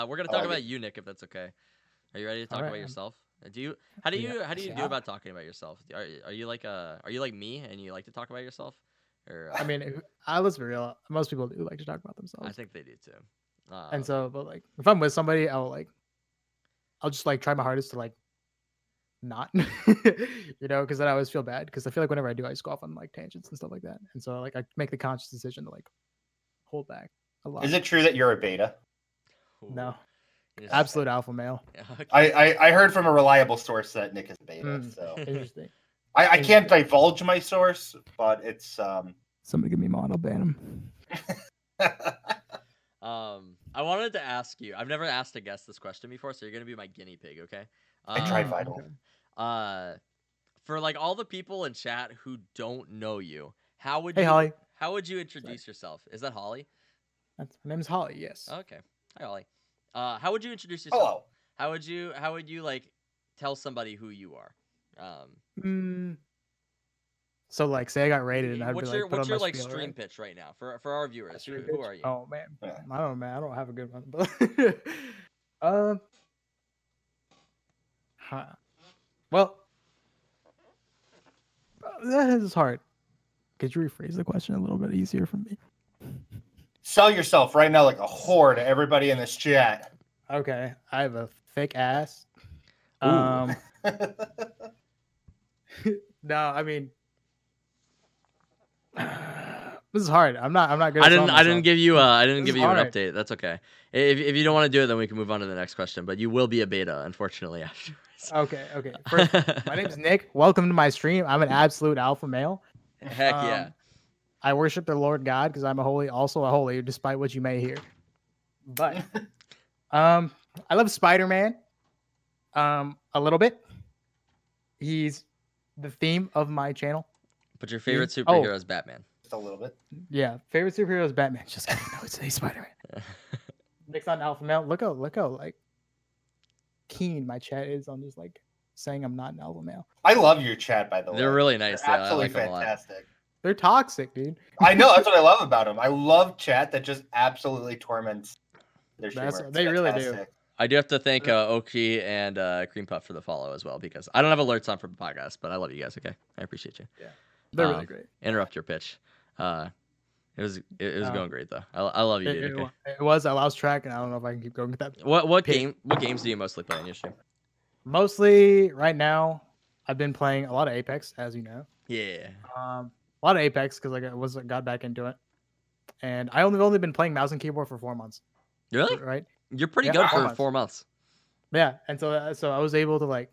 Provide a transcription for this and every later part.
Uh, we're gonna talk like about it. you, Nick, if that's okay. Are you ready to talk Alright, about I'm- yourself? Uh, Do you? How do you? Yeah, How do you do yeah. about talking about yourself? Are, are you like uh Are you like me and you like to talk about yourself? Or I uh, mean, I let's be real. Most people do like to talk about themselves. I think they do too. Um, and so, but like, if I'm with somebody, I'll like, I'll just like try my hardest to like, not, you know, because then I always feel bad because I feel like whenever I do, I just go off on like tangents and stuff like that, and so like I make the conscious decision to like hold back a lot. Is it true that you're a beta? Ooh, No, just- absolute alpha male. Yeah, okay. I, I I heard from a reliable source that Nick is a beta. Mm. So Interesting. I, I can't divulge my source, but it's um. Somebody give me mod, I'll ban him. Um, I wanted to ask you. I've never asked a guest this question before, so you're gonna be my guinea pig, okay? I tried Um, Vital. Uh, for like all the people in chat who don't know you, how would Hey, you? Holly. How would you introduce yourself? Is that Holly? That's, her name's Holly. Yes. Okay. Hi, Holly. Uh, how would you introduce yourself? Hello. How would you? How would you like tell somebody who you are? Um, Mm, so like, say I got rated, and I'd what's be like, your put what's your like spiel, stream right? pitch right now for for our viewers? Who, who are you? Oh man, Yeah. I don't know, man. I don't have a good one, but um, huh. well, uh, that is hard. Could you rephrase the question a little bit easier for me? Sell yourself right now like a whore to everybody in this chat. Okay, I have a thick ass. Ooh. Um, no, I mean, this is hard. I'm not. I'm not good. I didn't. I didn't give you. Uh, I didn't This give is you an update. That's okay. If if you don't want to do it, then we can move on to the next question. But you will be a beta, unfortunately, afterwards. Okay, okay. First, my name's Nick. Welcome to my stream. I'm an absolute alpha male. Heck yeah. I worship the Lord God because I'm a holy, also a holy, despite what you may hear. But um, I love Spider-Man. Um, a little bit. He's the theme of my channel. But your favorite oh. superhero is Batman. Just a little bit. Yeah, favorite superhero is Batman. Just kidding. No, it's he's Spider-Man. Nick's not an alpha male. Look how look how like keen my chat is on just like saying I'm not an alpha male. I love your chat, by the way. They're really nice. They're Yeah, absolutely like them a lot. fantastic. They're toxic, dude. I know that's what I love about them. I love chat that just absolutely torments their That's- streamer. It's they really do. I do have to thank uh, Oki and uh, Cream Puff for the follow as well because I don't have alerts on for the podcast, but I love you guys. Okay, I appreciate you. Yeah, they're Um, really great. Interrupt your pitch. Uh, it was it, it was Um, going great though. I, I love you, It, dude. it Okay. it was. I lost track, and I don't know if I can keep going with that. What what Pit. game what games do you mostly play on your stream? Mostly right now, I've been playing a lot of Apex, as you know. Yeah. Um, a lot of Apex because I was got back into it, and I only only been playing mouse and keyboard for four months. Really? Right? You're pretty Yeah, good four for months. four months. Yeah, and so uh, so I was able to like,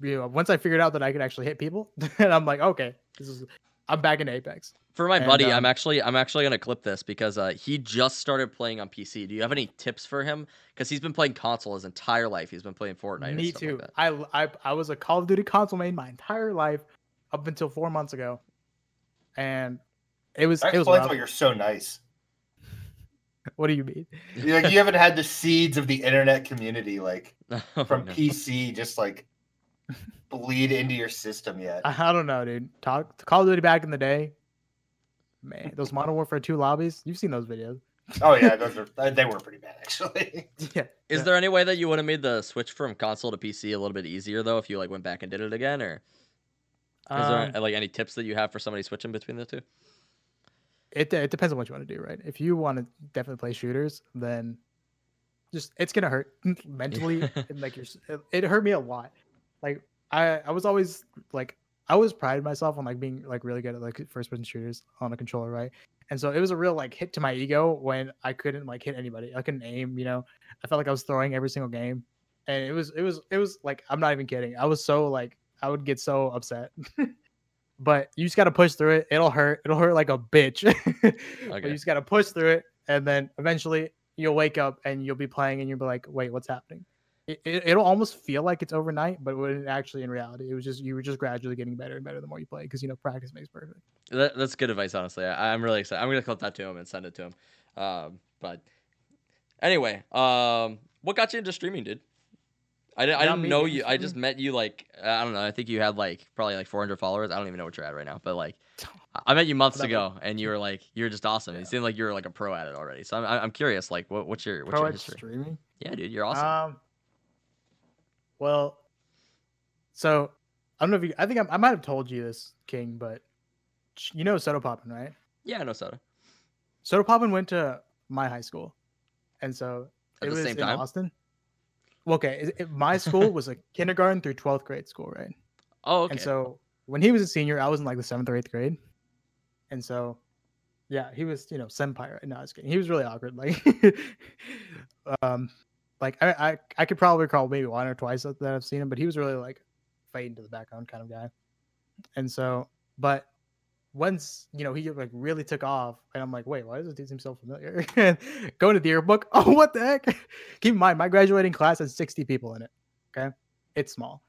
you know, once I figured out that I could actually hit people, and I'm like, okay, this is, I'm back in Apex. For my And, buddy, um, I'm actually I'm actually gonna clip this because uh, he just started playing on PC. Do you have any tips for him? Because he's been playing console his entire life. He's been playing Fortnite. and Me stuff too. Like that. I, I I was a Call of Duty console main my entire life up until four months ago, and it was That it was explains rough. why you're so nice. What do you mean? You, like, you haven't had the seeds of the internet community like Oh, from no. PC just like bleed into your system yet. I, I don't know, dude. Talk Call of Duty back in the day. Man, those Modern Warfare 2 lobbies, you've seen those videos. Oh yeah, those are they were pretty bad actually. yeah. Is yeah. there any way that you would have made the switch from console to PC a little bit easier though, if you like went back and did it again, or is Um, there like any tips that you have for somebody switching between the two? it, it depends on what you want to do, right? If you want to definitely play shooters, then just it's gonna hurt mentally. and, like you're, it, it hurt me a lot. Like I, I was always like I always prided myself on like being like really good at like first person shooters on a controller, right? And so it was a real like hit to my ego when I couldn't like hit anybody. I couldn't aim, you know. I felt like I was throwing every single game, and it was it was it was like I'm not even kidding. I was so like I would get so upset. but you just got to push through it. It'll hurt. It'll hurt like a bitch. but you just got to push through it, and then eventually you'll wake up and you'll be playing, and you'll be like, "Wait, what's happening?" It, it, it'll almost feel like it's overnight, but when actually in reality, it was just you were just gradually getting better and better the more you play, because you know practice makes perfect. That, that's good advice, honestly. I, I'm really excited. I'm gonna clip that to him and send it to him. Um, but anyway, um, what got you into streaming, dude? I, I didn't me know you. I just met you like I don't know. I think you had like probably like 400 followers. I don't even know what you're at right now, but like I met you months ago, and you were like, you were just awesome. You Yeah. seemed like you were like a pro at it already. So I'm, I'm curious, like, what, what's your what's Pro your history? streaming. Yeah, dude, you're awesome. Um. Well, so I don't know if you. I think I, I might have told you this, King, but you know Sodapoppin, right? yeah, I know Soda. Sodapoppin went to my high school, and so At it the was same in time? Austin. Okay, my school was a kindergarten through twelfth grade school, right? Oh, okay. And so when he was a senior, I was in like the seventh or eighth grade. And so, yeah, he was, you know, senpai. Right? No, I was kidding. He was really awkward. Like, um, like I, I, I could probably recall maybe one or twice that I've seen him, but he was really like fade into the background kind of guy. And so, but once you know he like really took off, and I'm like, wait, why does this dude seem so familiar? Going to the yearbook. Oh, what the heck? Keep in mind, my graduating class has 60 people in it. Okay, it's small,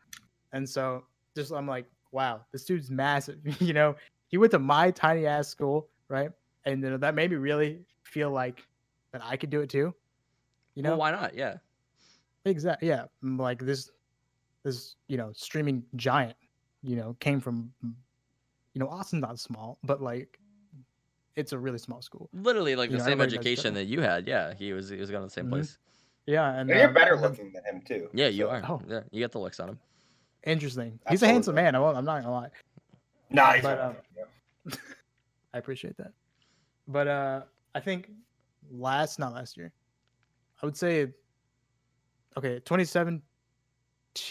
and so just I'm like, wow, this dude's massive. you know, he went to my tiny ass school, right? And you know, that made me really feel like that I could do it too. You know, well, why not? Yeah. exactly. Yeah, mm, like this, this you know, streaming giant, you know, came from, you know, Austin's not small, but like, it's a really small school. Literally, like You the know, same education that. that you had. Yeah, he was he was going to the same Mhm. place. Yeah, and And you're um, better looking than him too. Yeah, you so- are. Oh. Yeah, you got the looks on him. Interesting. He's a handsome man. I won't, I'm not gonna lie. Nah, he's But, not. um, I appreciate that. But uh I think last not last year. I would say okay, 27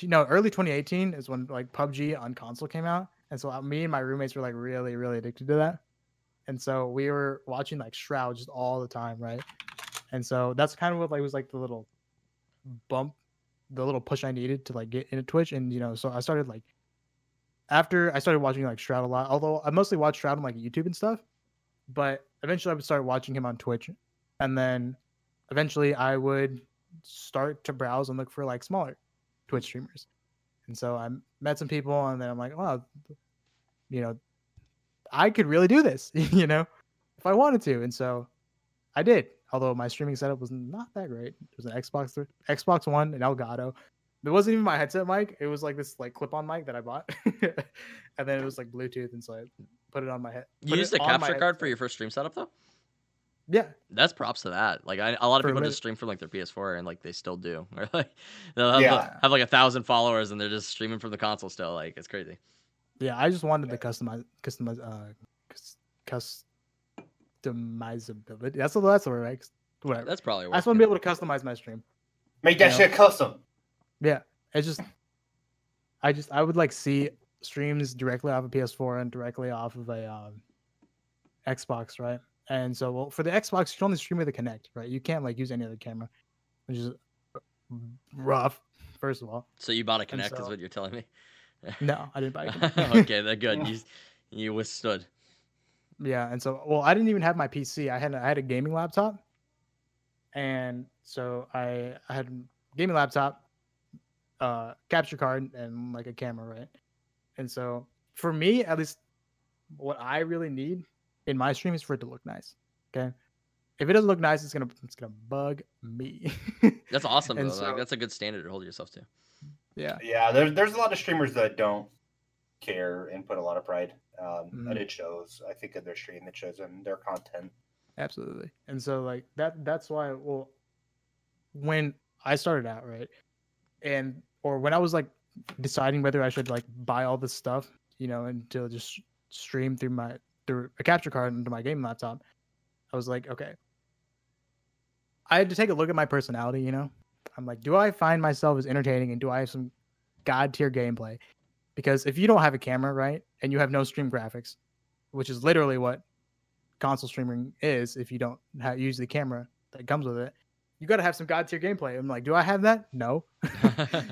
no, early 2018 is when like PUBG on console came out. And so uh, me and my roommates were like really really addicted to that. And so we were watching like Shroud just all the time, right? And so that's kind of what like was like the little bump, the little push I needed to like get into Twitch and you know, so I started like after I started watching like Shroud a lot, although I mostly watched Shroud on like YouTube and stuff, but eventually I would start watching him on Twitch, and then eventually I would start to browse and look for like smaller Twitch streamers, and so I met some people, and then I'm like, wow, you know, I could really do this, you know, if I wanted to, and so I did. Although my streaming setup was not that great, it was an Xbox, th- Xbox One, an Elgato, it wasn't even my headset mic. It was like this like clip-on mic that I bought, and then it was like Bluetooth, and so I put it on my head. You used a capture card for your first stream setup though. Yeah, That's props to that. Like I, a lot of For people just stream from like their PS4 and like they still do. Or like they'll have, Yeah. have like a thousand followers and they're just streaming from the console still. Like it's crazy. yeah. I just wanted the customize, customize, uh, customizability. That's the that's the word, right? Whatever. That's probably. I just want to be able to customize my stream. Make that Yeah. shit custom. Yeah, it's just, I just I would like see streams directly off of PS4 and directly off of a um, Xbox, right? And so, well, for the Xbox, you can only stream with the Kinect, right? You can't like use any other camera, which is rough. First of all, So you bought a Kinect, is what you're telling me. no, I didn't buy a okay, they're good. You you withstood. Yeah, and so well, I didn't even have my PC. I had a, I had a gaming laptop, and so I I had a gaming laptop, uh, capture card, and like a camera, right? And so for me, at least, what I really need in my stream is for it to look nice. Okay, if it doesn't look nice, it's gonna it's gonna bug me. That's awesome though. And like, that's a good standard to hold yourself to. yeah, Yeah, there's there's a lot of streamers that don't care and put a lot of pride. Um, Mhm. And it shows. I think in their stream, it shows in their content. absolutely. And so like that that's why well, when I started out, right, and or when I was like deciding whether I should like buy all this stuff, you know, and to just stream through my through a capture card into my game laptop, I was like, okay. I had to take a look at my personality, you know. I'm like, do I find myself as entertaining and do I have some god tier gameplay? Because if you don't have a camera, right, and you have no stream graphics, which is literally what console streaming is, if you don't use the camera that comes with it, you got to have some god tier gameplay. I'm like, do I have that? No. yeah.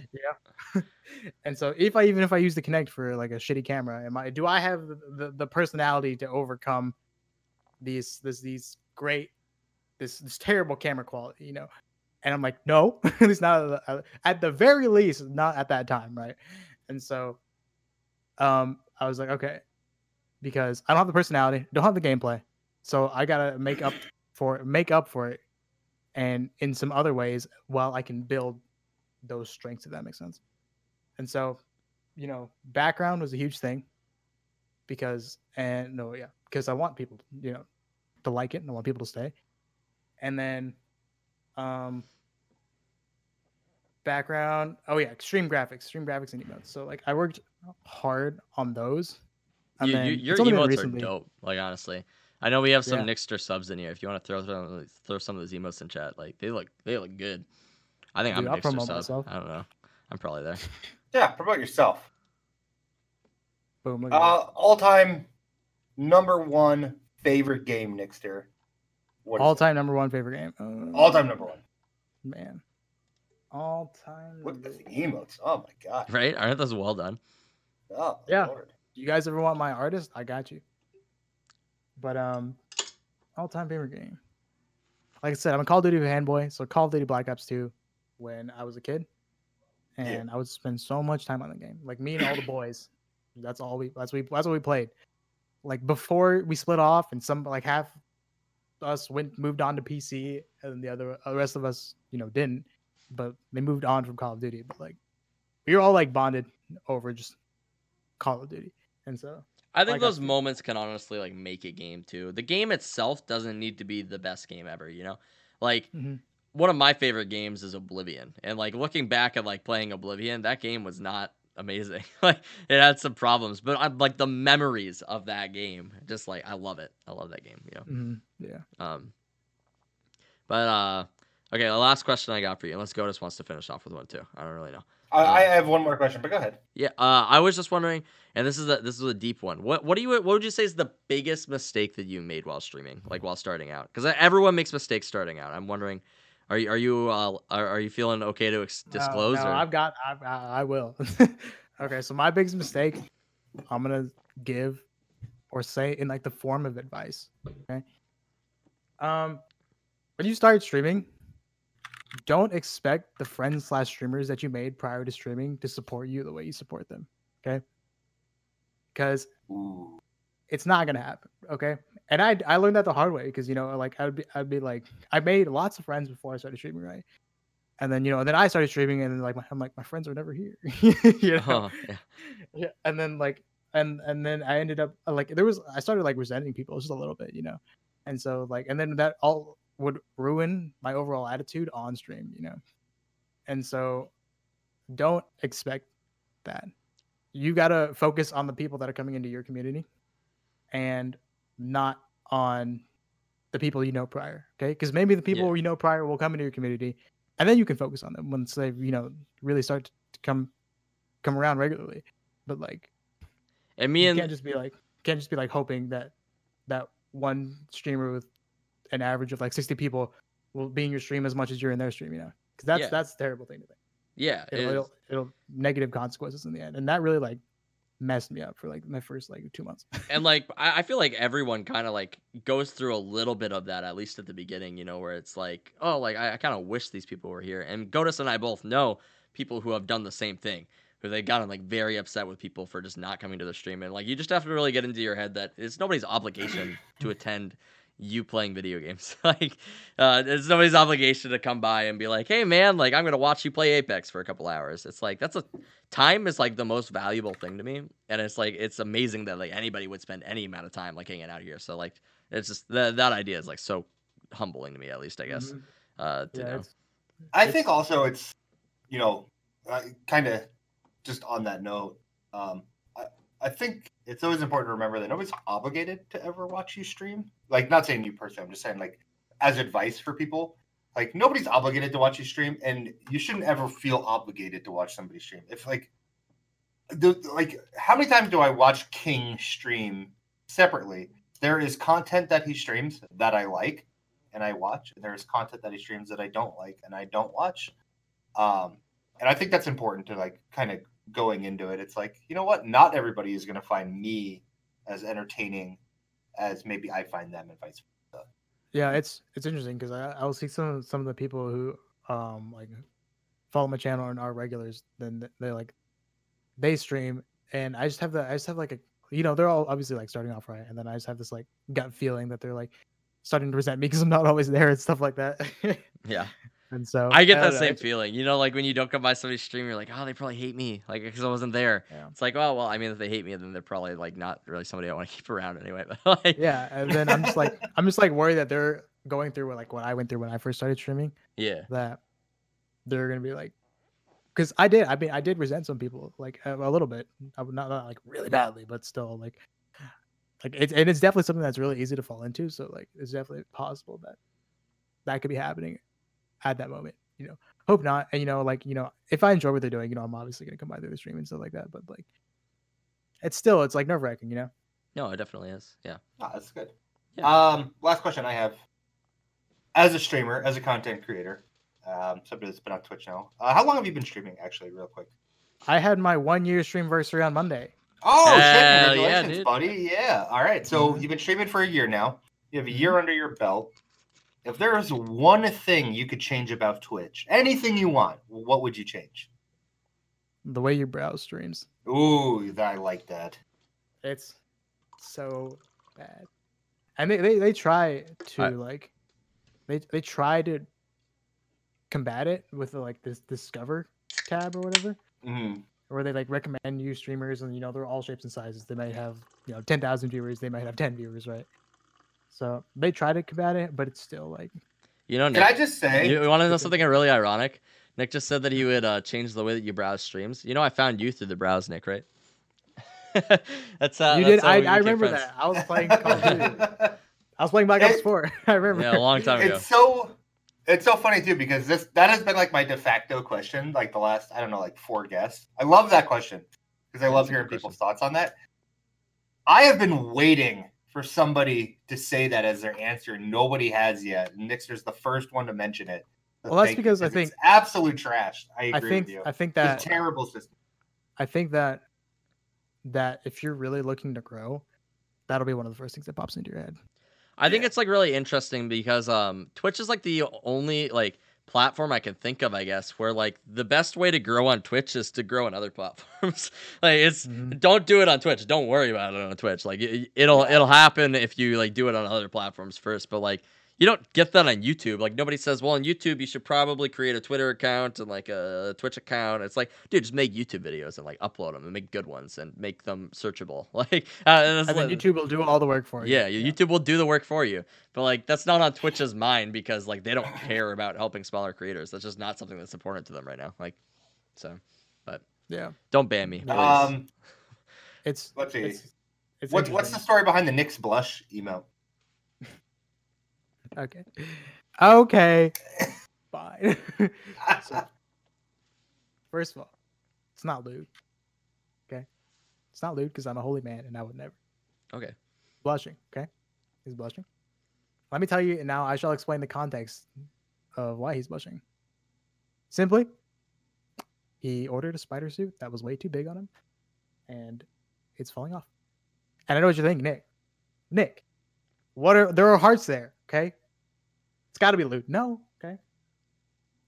and so if I even if I use the Kinect for like a shitty camera, am I do I have the, the, the personality to overcome these this these great this this terrible camera quality, you know? And I'm like, no, at least not at the- at the very least, not at that time, right? And so, um, I was like, okay, because I don't have the personality, don't have the gameplay, so I gotta make up for make up for it, and in some other ways, while I can build those strengths, if that makes sense. And so, you know, background was a huge thing. because and no yeah because I want people you know to like it and I want people to stay, and then um background oh yeah extreme graphics extreme graphics and emotes so like I worked hard on those. and You, then you, your emotes recently- are dope. Like honestly, I know we have some Yeah. Nickster subs in here. If you want to throw throw, throw some of those emotes in chat, like they look they look good. I think Dude, I'm I'll a Nickster promote sub. myself. I don't know. I'm probably there. Yeah, promote yourself. Boom. Look at that. Uh, all time number one favorite game, Nickster. all time number one favorite game. Uh, All time number one. man. All time. Look at number the emotes. Oh my god. Right? Aren't those well done? Oh Yeah. Lord. you guys ever want my artist? I got you. But um, all time favorite game. Like I said, I'm a Call of Duty fanboy. So Call of Duty Black Ops 2 when I was a kid, Yeah. and I would spend so much time on the game. Like me and all the boys. That's all we. That's we. That's what we played. Like before we split off, and some like half us went moved on to PC, and the other the rest of us, you know, didn't. But they moved on from Call of Duty. But like we were all like bonded over just Call of Duty, and so I think Like those moments can honestly like make a game too. The game itself doesn't need to be the best game ever, you know? Like Mhm. one of my favorite games is Oblivion. And like looking back at like playing Oblivion, that game was not amazing. like it had some problems, but I like the memories of that game. Just like I love it. I love that game, you know. mhm, yeah. Um but uh okay, the last question I got for you. Unless Godus wants to finish off with one too. I don't really know. I, I Uh, have one more question, but go ahead. Yeah, uh, I was just wondering, and this is a this is a deep one. What what do you what would you say is the biggest mistake that you made while streaming, like while starting out? Because everyone makes mistakes starting out. I'm wondering, are you are you uh, are, are you feeling okay to ex- No, disclose? No, or? I've got. I, I, I will. okay, so my biggest mistake, I'm gonna give or say in like the form of advice. Okay. Um, when you start streaming, don't expect the friends slash streamers that you made prior to streaming to support you the way you support them. Okay. Because it's not gonna happen. Okay. And I I learned that the hard way because you know, like I'd be I'd be like I made lots of friends before I started streaming, right? And then you know, and then I started streaming, and then like my, I'm like my friends are never here, you know. Oh, yeah. Yeah. And then like and and then I ended up like there was I started like resenting people just a little bit, you know. And so like and then that all would ruin my overall attitude on stream, you know. And so don't expect that. You got to focus on the people that are coming into your community and not on the people you know prior, okay? Cuz maybe the people Yeah. you know prior will come into your community and then you can focus on them once they, you know, really start to come come around regularly. But like and me you and can't just be like can't just be like hoping that that one streamer with an average of like 60 people will be in your stream as much as you're in their stream, you know? Because that's Yeah. that's a terrible thing to think. yeah, it It'll, it'll it'll negative consequences in the end, and that really like messed me up for like my first like two months. and like I, I feel like everyone kind of like goes through a little bit of that at least at the beginning you know where it's like oh like i, I kind of wish these people were here and Godus and i both know people who have done the same thing who they gotten like very upset with people for just not coming to the stream and like you just have to really get into your head that it's nobody's obligation to attend you playing video games like uh it's nobody's obligation to come by and be like hey man like i'm gonna watch you play apex for a couple hours it's like that's a time is like the most valuable thing to me and it's like it's amazing that like anybody would spend any amount of time like hanging out here so like it's just that that idea is like so humbling to me at least i guess Mhm. uh to Yeah, know. I It's- think also it's, you know, kind of just on that note, um, I, think it's always important to remember that nobody's obligated to ever watch you stream. Like, not saying you personally, I'm just saying, like, as advice for people, like, nobody's obligated to watch you stream, and you shouldn't ever feel obligated to watch somebody stream. If, like, the, like, how many times do I watch King stream separately? There is content that he streams that I like and I watch, and there's content that he streams that I don't like and I don't watch. Um, and I think that's important to like kind of going into it. It's like, you know what? Not everybody is going to find me as entertaining as maybe I find them, and vice versa. yeah, it's it's interesting because I I'll see some some of the people who um like follow my channel and are regulars. Then th- they like they stream, and I just have the I just have like a you know they're all obviously like starting off right, and then I just have this like gut feeling that they're like starting to resent me because I'm not always there and stuff like that. yeah And so I get I that know, same feeling. You know, like when you don't come by somebody's stream, you're like, oh, they probably hate me, like because I wasn't there. Yeah. It's like, oh, well, I mean, if they hate me, then they're probably like not really somebody I want to keep around anyway. But like, Yeah, and then I'm just like I'm just like worried that they're going through what like what I went through when I first started streaming. yeah, That they're gonna be like, because I did. I mean, I did resent some people like a, a little bit. I would not, not like really badly, but still like, like it's and it's definitely something that's really easy to fall into. So like, it's definitely possible that that could be happening at that moment. You know, hope not. And you know, like you know, if I enjoy what they're doing, you know, I'm obviously gonna come by through the stream and stuff like that. But like, it's still it's like nerve wracking. You know. no, it definitely is. Yeah. Ah, that's good. Yeah. Um, last question I have. As a streamer, as a content creator, um, somebody that's been on Twitch now, uh, how long have you been streaming? Actually, real quick. I had my one year stream anniversary on Monday. Oh shit! Hell yeah, Congratulations, buddy. Yeah. All right. So Mhm. you've been streaming for a year now. You have a year under your belt. If there is one thing you could change about Twitch, anything you want, what would you change? The way you browse streams. Ooh, I like that. It's so bad. And they, they, they try to I- like they they try to combat it with the, like this discover tab or whatever. Mhm. Where they like recommend you streamers and you know they're all shapes and sizes. They might have, you know, ten thousand viewers, they might have ten viewers, right? So they try to combat it, but it's still like You know, Can I just say? you, want to know something really ironic? Nick just said that he would uh, change the way that you browse streams. You know, I found you through the browse, Nick, right? that's uh, you that's did how I, I remember friends. that. I was playing Call of Duty. I was playing Black Ops It- 4. I remember. Yeah, a long time ago. it's so it's so funny too because this that has been like my de facto question like the last I don't know like four guests. I love that question because I love hearing good people's thoughts on that. I have been waiting for somebody to say that as their answer. Nobody has yet. And Nickster's the first one to mention it. So Well, that's thank you, because I it's think- absolute trash. I agree I think with you. I think It's that a terrible system. I think that that if you're really looking to grow, that'll be one of the first things that pops into your head. I think it's like really interesting because um Twitch is like the only like platform I can think of, I guess, where like the best way to grow on Twitch is to grow on other platforms. like it's Mhm. don't do it on Twitch. Don't worry about it on Twitch. Like it, it'll it'll happen if you like do it on other platforms first, but like you don't get that on YouTube. Like nobody says, well, on YouTube you should probably create a Twitter account and like a Twitch account. It's like, dude, just make YouTube videos and like upload them and make good ones and make them searchable. Like, uh, that's And then like- YouTube will do all the work for you. yeah, yeah, YouTube will do the work for you. But like that's not on Twitch's mind because like they don't care about helping smaller creators. That's just not something that's important to them right now. Like so but Yeah. don't ban me. Please. Um, It's let's see. it's, it's What's what's the story behind the Nick's blush emote? Okay. Okay. Fine. So- First of all, it's not lewd. Okay. It's not lewd because I'm a holy man and I would never. okay. Blushing. Okay. He's blushing. Let me tell you, and now I shall explain the context of why he's blushing. Simply, he ordered a spider suit that was way too big on him, and it's falling off. And I know what you're thinking, Nick. Nick, what are there are hearts there? Okay, it's got to be loot. No, okay.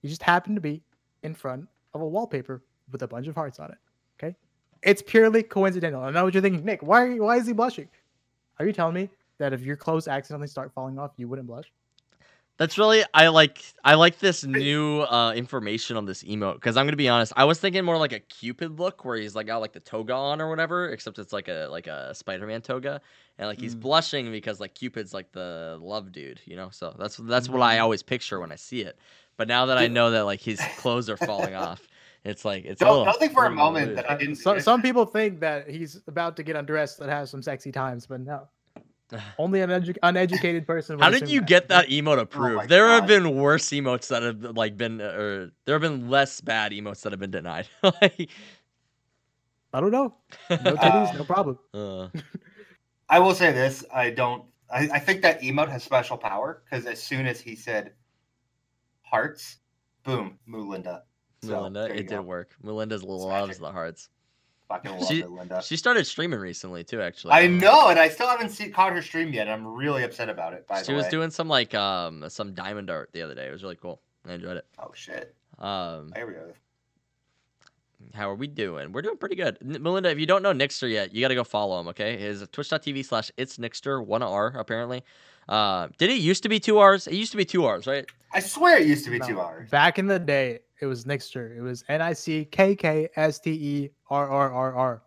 You just happen to be in front of a wallpaper with a bunch of hearts on it. Okay, it's purely coincidental. I know what you're thinking, Nick. Why? Are you, why is he blushing? Are you telling me that if your clothes accidentally start falling off, you wouldn't blush? That's really I like I like this new uh information on this emote because I'm gonna be honest. I was thinking more like a Cupid look where he's like got like the toga on or whatever, except it's like a like a Spider-Man toga, and like he's Mm. blushing because like Cupid's like the love dude, you know. So that's that's what I Mm. always picture when I see it. But now that I know that like his clothes are falling off, it's like it's Don't, little- don't think for a moment lewd. that I didn't. so, some people think that he's about to get undressed that has some sexy times, but no. Only an edu- uneducated person. would How did assume you get that emote my approved? there have been worse emotes that have like been, or there have been less bad emotes that have been denied. like, I don't know. No titties, no problem. uh, I will say this: I don't. I, I think that emote has special power because as soon as he said hearts, boom, Moolinda. So, Melinda, there you it did go. work. Melinda's It's loves magic. the hearts. Fucking love She- it, Linda. She started streaming recently too, actually. I know, and I still haven't seen caught her stream yet. and I'm really upset about it. By the way. She was way. doing some like um some diamond art the other day. It was really cool. I enjoyed it. Oh shit! Um, There we go. how are we doing? We're doing pretty good. Melinda, if you don't know Nickster yet, you got to go follow him. Okay, his twitch.tv slash it's Nickster one R apparently. Uh, did it used to be two R's? It used to be two R's, right? I swear it used to be No. two hours. Back in the day, it was Nickster. It was N I C K K S T E R R R R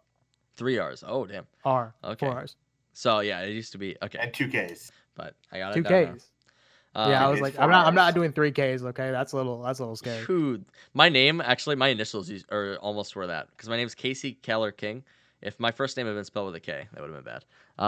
Three R's. Oh damn. R. Okay. Four hours. So yeah, it used to be okay, And two Ks. but I got it. Two down now. Ks. yeah, I Um, was like, I'm not. I'm not doing three Ks. Okay, that's a little. That's a little scary. Dude, my name actually, my initials used, or almost were that because my name's Casey Keller King. If my first name had been spelled with a K, that would have been bad.